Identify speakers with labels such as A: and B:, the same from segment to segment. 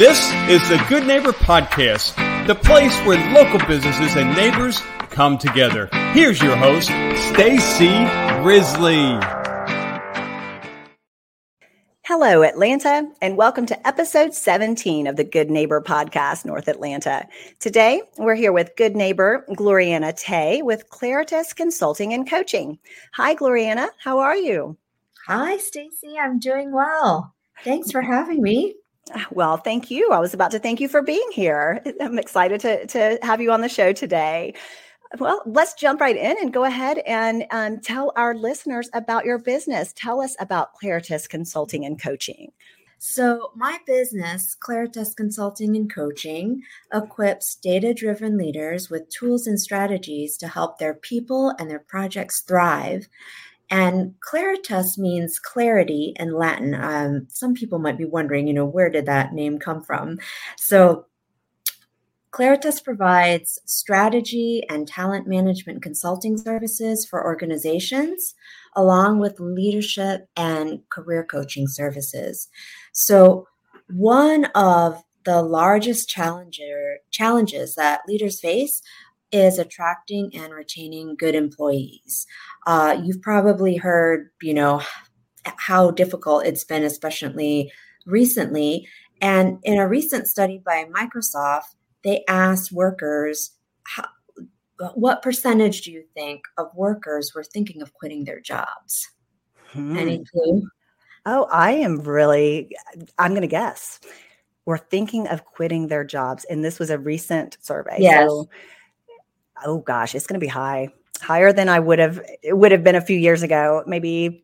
A: This is the Good Neighbor Podcast, the place where local businesses and neighbors come together. Here's your host, Stacy Grizzly.
B: Hello, Atlanta, and welcome to episode 17 of the Good Neighbor Podcast, North Atlanta. Today, we're here with good neighbor Gloriana Teh with Claritas Consulting and Coaching. Hi, Gloriana. How are you?
C: Hi, Stacy. I'm doing well. Thanks for having me.
B: Well, thank you. I was about to thank you for being here. I'm excited to, to have you on the show today. Well, let's jump right in and go ahead and um, tell our listeners about your business. Tell us about Claritas Consulting and Coaching.
C: So, my business, Claritas Consulting and Coaching, equips data driven leaders with tools and strategies to help their people and their projects thrive. And Claritas means clarity in Latin. Um, some people might be wondering, you know, where did that name come from? So, Claritas provides strategy and talent management consulting services for organizations, along with leadership and career coaching services. So, one of the largest challenger, challenges that leaders face is attracting and retaining good employees. Uh, you've probably heard, you know, how difficult it's been, especially recently. And in a recent study by Microsoft, they asked workers, how, what percentage do you think of workers were thinking of quitting their jobs? Hmm. Any clue?
B: Oh, I am really, I'm going to guess. We're thinking of quitting their jobs. And this was a recent survey.
C: Yes. So,
B: oh gosh, it's going to be high, higher than I would have, it would have been a few years ago, maybe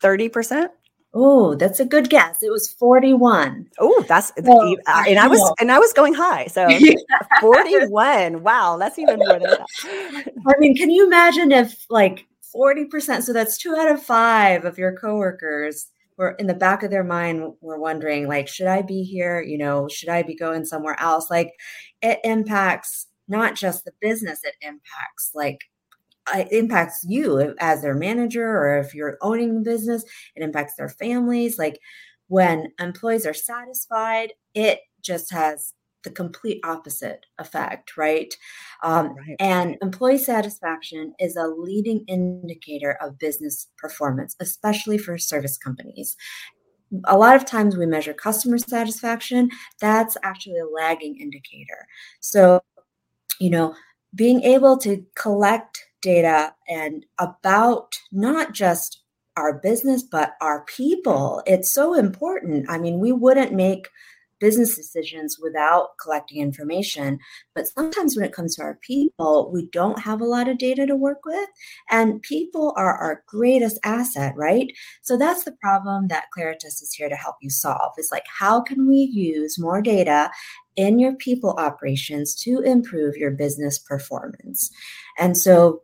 B: 30%.
C: Oh, that's a good guess. It was 41.
B: Oh, that's well, and I was and I was going high. So 41. Wow, that's even more than that.
C: I mean, can you imagine if like 40%, so that's two out of five of your coworkers were in the back of their mind were wondering, like, should I be here? You know, should I be going somewhere else? Like it impacts not just the business, it impacts like it impacts you as their manager or if you're owning the business it impacts their families like when employees are satisfied it just has the complete opposite effect right? Um, right. and employee satisfaction is a leading indicator of business performance especially for service companies. A lot of times we measure customer satisfaction that's actually a lagging indicator. So you know being able to collect data and about not just our business, but our people. It's so important. I mean, we wouldn't make business decisions without collecting information. But sometimes when it comes to our people, we don't have a lot of data to work with. And people are our greatest asset, right? So that's the problem that Claritas is here to help you solve is like, how can we use more data in your people operations to improve your business performance? And so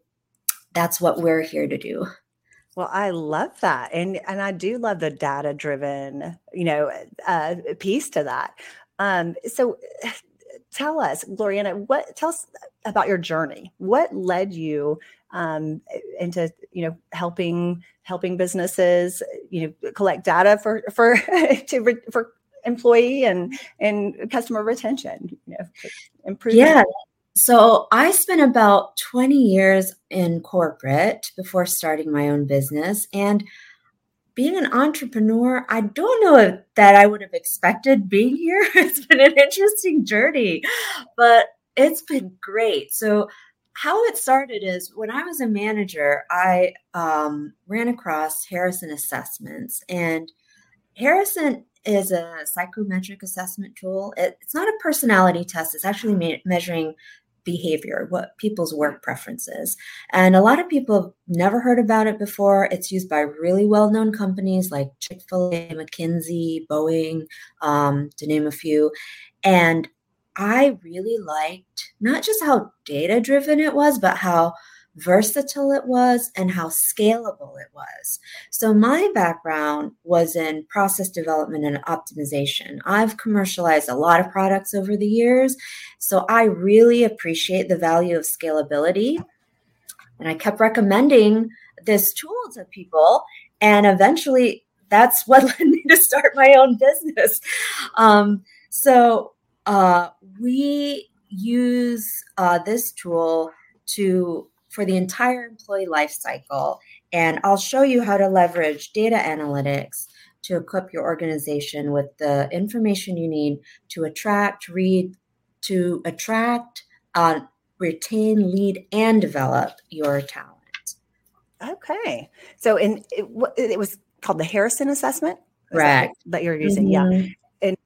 C: that's what we're here to do.
B: Well, I love that, and and I do love the data driven, you know, uh, piece to that. Um, so, tell us, Gloriana, what tell us about your journey. What led you um, into you know helping helping businesses, you know, collect data for for to for employee and and customer retention, you know,
C: improve. Yeah, so I spent about 20 years in corporate before starting my own business. And being an entrepreneur, I don't know that I would have expected being here. It's been an interesting journey, but it's been great. So, how it started is when I was a manager, I um, ran across Harrison Assessments. And Harrison is a psychometric assessment tool. It, it's not a personality test, it's actually me- measuring behavior, what people's work preferences. And a lot of people have never heard about it before. It's used by really well known companies like Chick fil A, McKinsey, Boeing, um, to name a few. And I really liked not just how data driven it was, but how versatile it was and how scalable it was. So, my background was in process development and optimization. I've commercialized a lot of products over the years, so I really appreciate the value of scalability. And I kept recommending this tool to people, and eventually, that's what led me to start my own business. Um, so uh, we use uh, this tool to for the entire employee life cycle. And I'll show you how to leverage data analytics to equip your organization with the information you need to attract, read, to attract, uh, retain, lead, and develop your talent.
B: Okay. So, in it, it was called the Harrison assessment.
C: Correct.
B: That, that, you're using, mm-hmm. yeah. And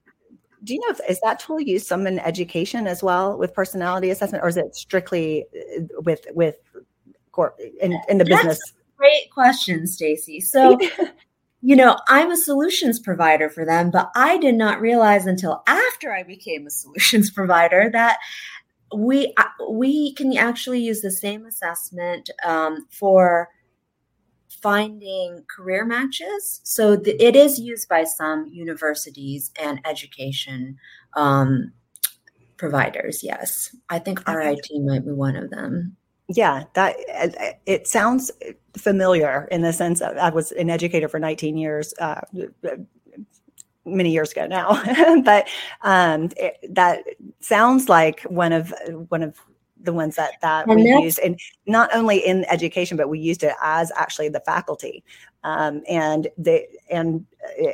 B: do you know if is that tool used some in education as well with personality assessment, or is it strictly with with with in, in the That's business?
C: great question, Stacy. So. you know, I'm a solutions provider for them, but I did not realize until after I became a solutions provider that we uh, we can actually use the same assessment um, for finding career matches. So the, it is used by some universities and education um, providers. Yes, I think RIT might be one of them.
B: Yeah, that it sounds familiar in the sense of I was an educator for 19 years. Uh, many years ago now. But um, it, that sounds like one of one of the ones that that and we used and not only in education but we used it as actually the faculty. Um, and the and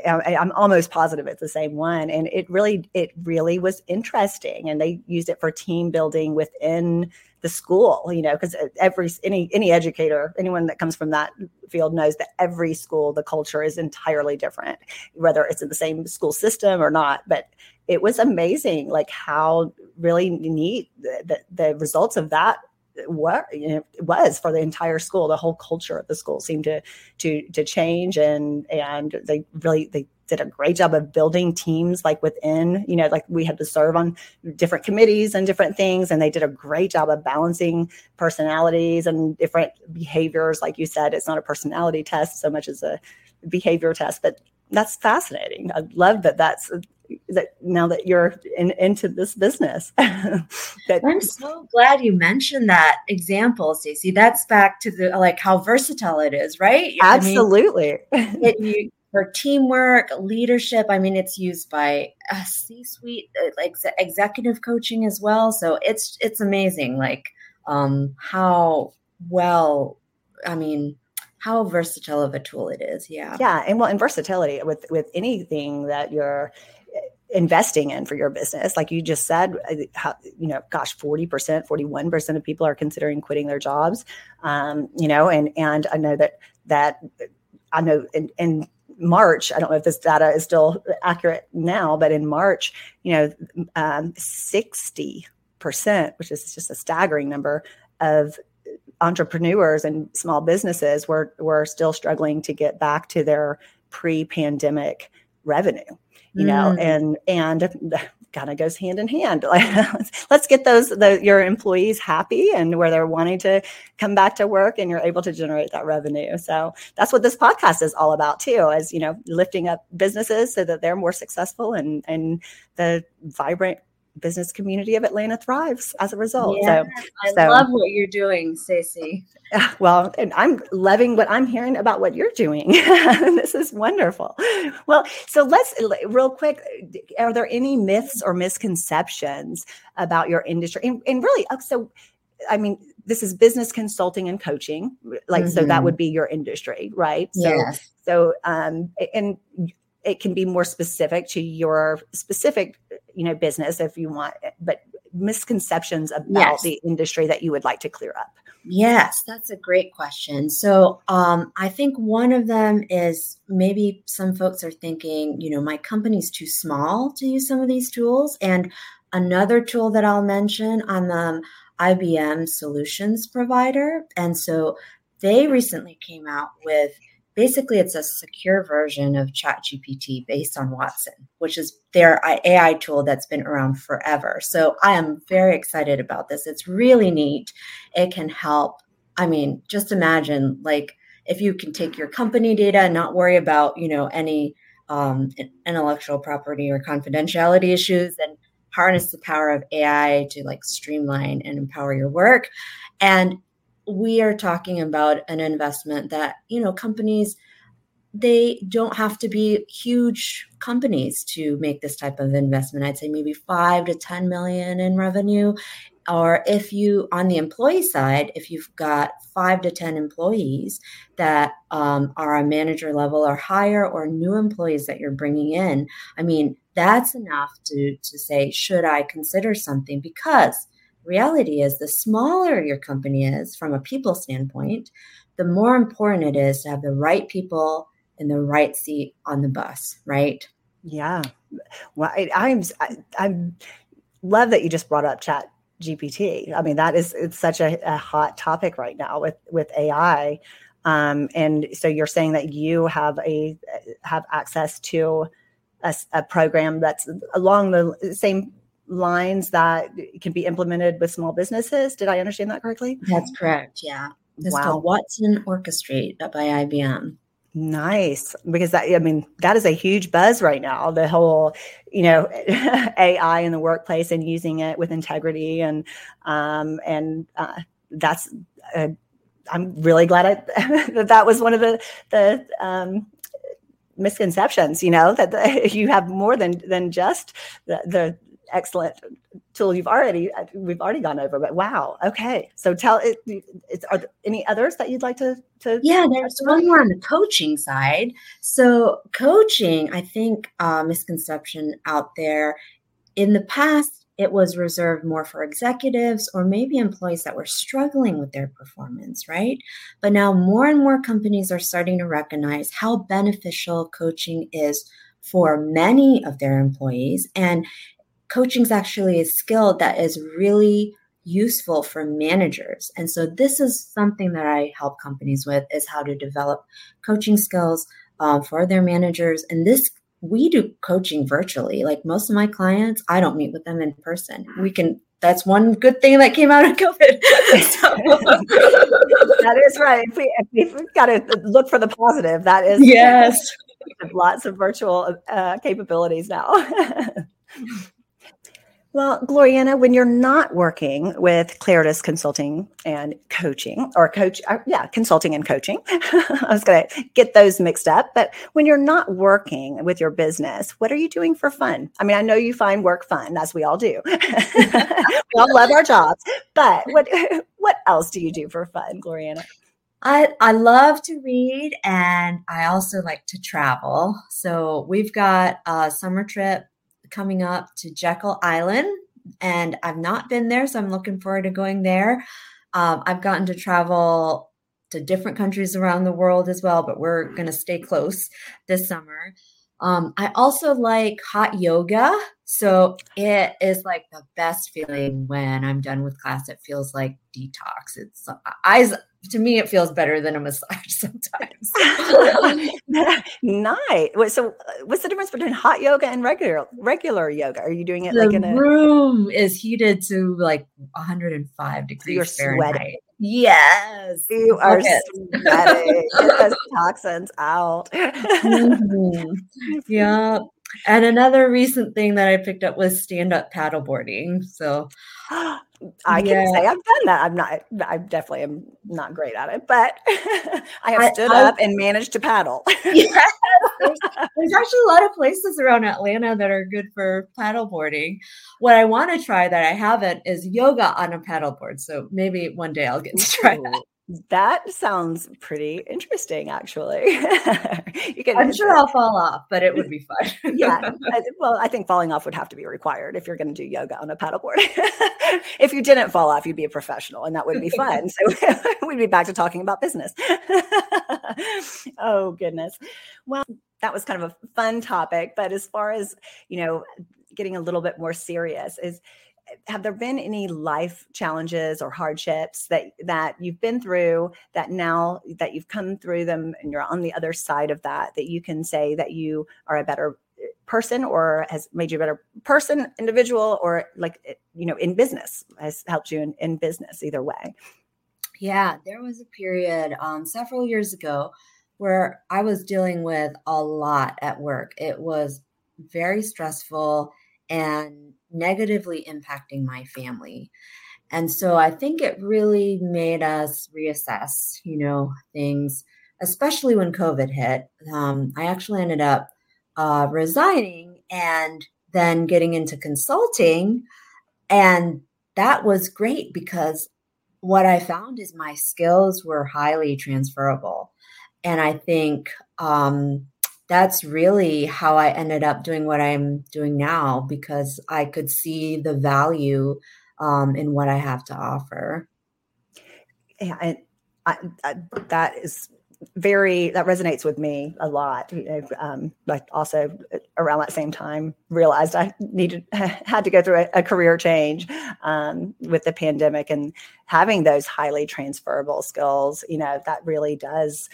B: uh, I, i'm almost positive it's the same one. And it really it really was interesting. And they used it for team building within the school you know because uh, every any any educator anyone that comes from that field knows that every school the culture is entirely different whether it's in the same school system or not. But it was amazing like how really neat the, the, the results of that what you know, was for the entire school. The whole culture of the school seemed to to to change and and they really they did a great job of building teams like within you know like we had to serve on different committees and different things and they did a great job of balancing personalities and different behaviors like you said it's not a personality test so much as a behavior test but that's fascinating i love that that's that now that you're in, into this business.
C: that I'm so glad you mentioned that example, Stacey. That's back to the like how versatile it is, right?
B: Absolutely.
C: I mean, it, you, for teamwork, leadership. I mean, it's used by a C-suite, uh, like executive coaching as well. So it's it's amazing, like um, how well. I mean, how versatile of a tool it is. Yeah.
B: Yeah, and well, and versatility with with anything that you're investing in for your business like you just said uh, how, you know gosh 40% 41% of people are considering quitting their jobs um, you know and and i know that that i know and, in march i don't know if this data is still accurate now but in march you know um, 60% which is just a staggering number of entrepreneurs and small businesses were were still struggling to get back to their pre-pandemic revenue you know, mm. and and kind of goes hand in hand. Like let's get those the, your employees happy and where they're wanting to come back to work, and you're able to generate that revenue. So that's what this podcast is all about too, as you know, lifting up businesses so that they're more successful and and the vibrant business community of Atlanta thrives as a result. Yeah, so
C: I so, love what you're doing, Stacey.
B: Well, and I'm loving what I'm hearing about what you're doing. this is wonderful. Well, so let's real quick. Are there any myths or misconceptions about your industry? And, and really, uh, so I mean, this is business consulting and coaching, like mm-hmm. so that would be your industry, right? So,
C: yes.
B: so um, and it can be more specific to your specific you know business if you want but misconceptions about yes. the industry that you would like to clear up.
C: Yes that's a great question. So um, i think one of them is maybe some folks are thinking you know my company's too small to use some of these tools. And another tool that i'll mention i'm um, ibm solutions provider. And so they recently came out with basically it's a secure version of ChatGPT based on Watson, which is their AI tool that's been around forever. So I am very excited about this. It's really neat. It can help. I mean, just imagine like if you can take your company data and not worry about, you know, any um, intellectual property or confidentiality issues and harness the power of AI to like streamline and empower your work. And we are talking about an investment that you know companies they don't have to be huge companies to make this type of investment. I'd say maybe five to 10 million in revenue. Or if you, on the employee side, if you've got five to 10 employees that um, are a manager level or higher, or new employees that you're bringing in, I mean, that's enough to, to say, should I consider something? Because reality is the smaller your company is from a people standpoint, the more important it is to have the right people in the right seat on the bus, right?
B: Yeah. Well, I, I'm, I, I'm love that you just brought up chat GPT. I mean, that is, it's such a, a hot topic right now with, with AI. Um, and so you're saying that you have a, have access to a, a program that's along the same lines that can be implemented with small businesses. Did I understand that correctly?
C: That's correct. Yeah. It's wow. called Watson Orchestrate by IBM.
B: Nice, because that I mean that is a huge buzz right now. The whole, you know, AI in the workplace and using it with integrity and um, and uh, that's uh, I'm really glad I, that that was one of the the um, misconceptions. You know that the, you have more than than just the, the excellent tool you've already uh, we've already gone over but wow okay so tell it it's are there any others that you'd like to to
C: yeah there's one more on the coaching side so coaching i think uh, misconception out there in the past it was reserved more for executives or maybe employees that were struggling with their performance, right? But now more and more companies are starting to recognize how beneficial coaching is for many of their employees. And coaching is actually a skill that is really useful for managers. And so this is something that i help companies with is how to develop coaching skills um, for their managers. And this we do coaching virtually. Like most of my clients i don't meet with them in person. We can that's one good thing that came out of covid.
B: That is right. If, we, if we've got to look for the positive that is
C: yes.
B: lots of virtual uh, capabilities now Well, Gloriana, when you're not working with Claritas Consulting and Coaching, or coach, uh, yeah, consulting and coaching, I was going to get those mixed up. But when you're not working with your business, what are you doing for fun? I mean, I know you find work fun, as we all do. we all love our jobs, but what what else do you do for fun, Gloriana?
C: I, I love to read and I also like to travel. So we've got a summer trip coming up to Jekyll Island, and I've not been there, so I'm looking forward to going there. Um, I've gotten to travel to different countries around the world as well, but we're going to stay close this summer. Um, I also like hot yoga. So it is like the best feeling when I'm done with class. It feels like detox. It's I to me it feels better than a massage sometimes.
B: nice. So what's the difference between hot yoga and regular regular yoga? Are you doing it
C: the
B: like in a
C: room is heated to like 105 degrees so you're Fahrenheit. Sweating. Yes.
B: You are sweating. Get those toxins out.
C: mm-hmm. Yeah. And another recent thing that I picked up was stand up paddleboarding. So
B: I can yeah. say I've done that. I'm not, I definitely am not great at it, but I have stood I, up and managed to paddle.
C: yes, there's, there's, actually a lot of places around Atlanta that are good for paddleboarding. What I want to try that I haven't is yoga on a paddleboard. So maybe one day I'll get to try that.
B: That sounds pretty interesting, actually.
C: I'm sure I'll fall off, but it would be fun.
B: yeah. I, well, I think falling off would have to be required if you're going to do yoga on a paddleboard. if you didn't fall off, you'd be a professional, and that would be fun. so we'd be back to talking about business. oh goodness. Well, that was kind of a fun topic, but as far as you know, getting a little bit more serious is have there been any life challenges or hardships that that you've been through that now that you've come through them and you're on the other side of that that you can say that you are a better eh, person or has made you a better person individual or like eh, you know in business has helped you in, in business either way?
C: Yeah there was a period um, several years ago where i was dealing with a lot at work. It was very stressful and negatively impacting my family. And so I think it really made us reassess, you know, things especially when COVID hit. Um, I actually ended up uh, resigning and then getting into consulting. And that was great because what I found is my skills were highly transferable. And I think um, that's really how I ended up doing what I'm doing now because I could see the value um, in what I have to offer.
B: Yeah, I, I, I, that is very that resonates with me a lot. Um, but also around that same time, realized I needed had to go through a, a career change um, with the pandemic and having those highly transferable skills. You know, that really does.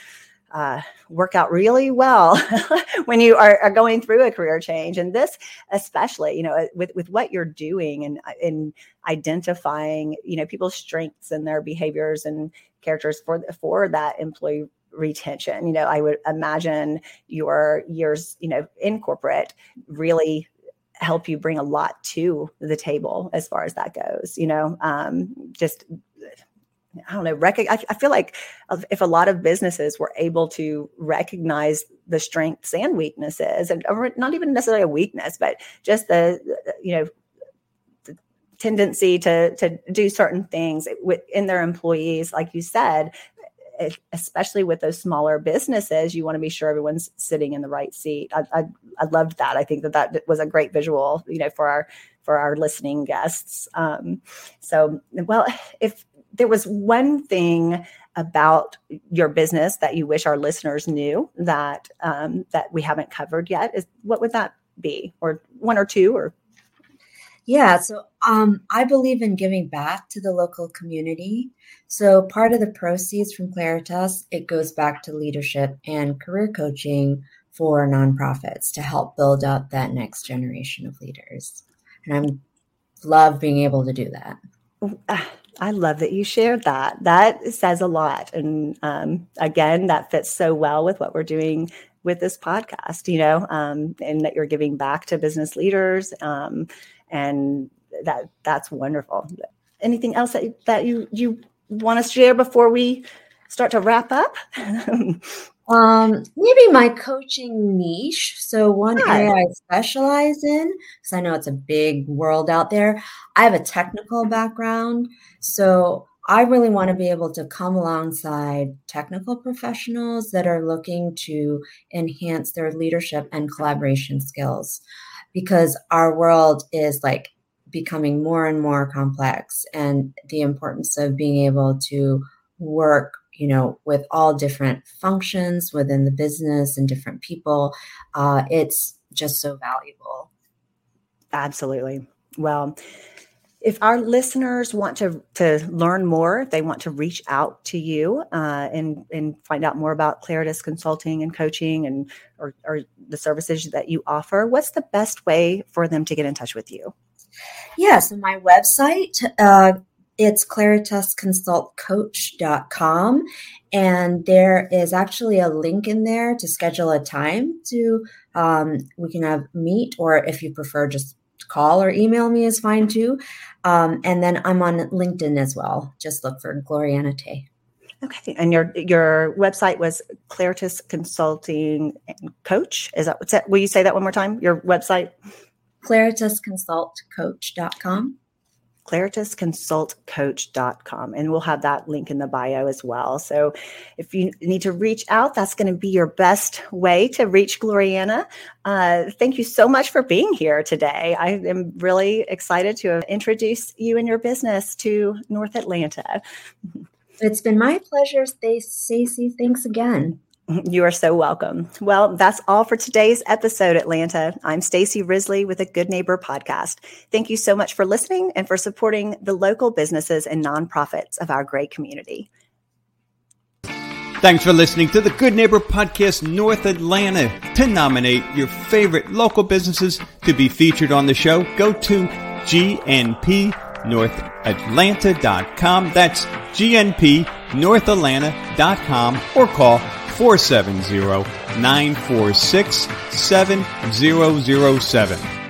B: Uh, work out really well when you are, are, going through a career change and this especially you know with with what you're doing and in identifying you know people's strengths and their behaviors and characters for for that employee retention. You know, I would imagine your years, you know, in corporate really help you bring a lot to the table as far as that goes. You know, um, just I don't know. Rec- I, I feel like if a lot of businesses were able to recognize the strengths and weaknesses, and not even necessarily a weakness, but just the you know tendency to to do certain things within their employees like you said especially with those smaller businesses, you want to be sure everyone's sitting in the right seat. I, I, I loved that. I think that that was a great visual, you know, for our for our listening guests. Um, so, well, if there was one thing about your business that you wish our listeners knew that um, that we haven't covered yet, is what would that be, or one or two, or
C: yeah, so um, I believe in giving back to the local community. So part of the proceeds from Claritas, it goes back to leadership and career coaching for nonprofits to help build up that next generation of leaders. And I'm love being able to do that.
B: I love that you shared that. That says a lot. And um, again, that fits so well with what we're doing with this podcast, you know, um, and that you're giving back to business leaders. Um, and that that's wonderful. Anything else that that you you want to share before we start to wrap up?
C: um, maybe my coaching niche. So one yeah. area I specialize in, because I know it's a big world out there. I have a technical background, so I really want to be able to come alongside technical professionals that are looking to enhance their leadership and collaboration skills because our world is like becoming more and more complex and the importance of being able to work you know with all different functions within the business and different people uh, it's just so valuable
B: absolutely well if our listeners want to to learn more, if they want to reach out to you uh, and and find out more about Claritas Consulting and coaching and or, or the services that you offer, what's the best way for them to get in touch with you?
C: Yeah, so my website, uh, it's claritasconsultcoach.com. And there is actually a link in there to schedule a time to, um, we can have meet, or if you prefer, just call or email me is fine too. Um, and then I'm on LinkedIn as well. Just look for Gloriana Teh.
B: Okay, and your your website was Claritas Consulting Coach. Is that what's that? Will you say that one more time? Your website?
C: ClaritasConsultCoach.com
B: claritasconsultcoach.com and we'll have that link in the bio as well. So if you need to reach out that's going to be your best way to reach gloriana. Uh, thank you so much for being here today. I am really excited to introduce you and your business to north atlanta.
C: It's been my pleasure. Stacy thanks again
B: you are so welcome. Well, that's all for today's episode, Atlanta. I'm Stacy Risley with the Good Neighbor podcast. Thank you so much for listening and for supporting the local businesses and nonprofits of our great community.
A: Thanks for listening to the Good Neighbor Podcast North Atlanta. To nominate your favorite local businesses to be featured on the show, go to gnpnorthatlanta.com. That's gnpnorthatlanta.com or call 470 946 7007.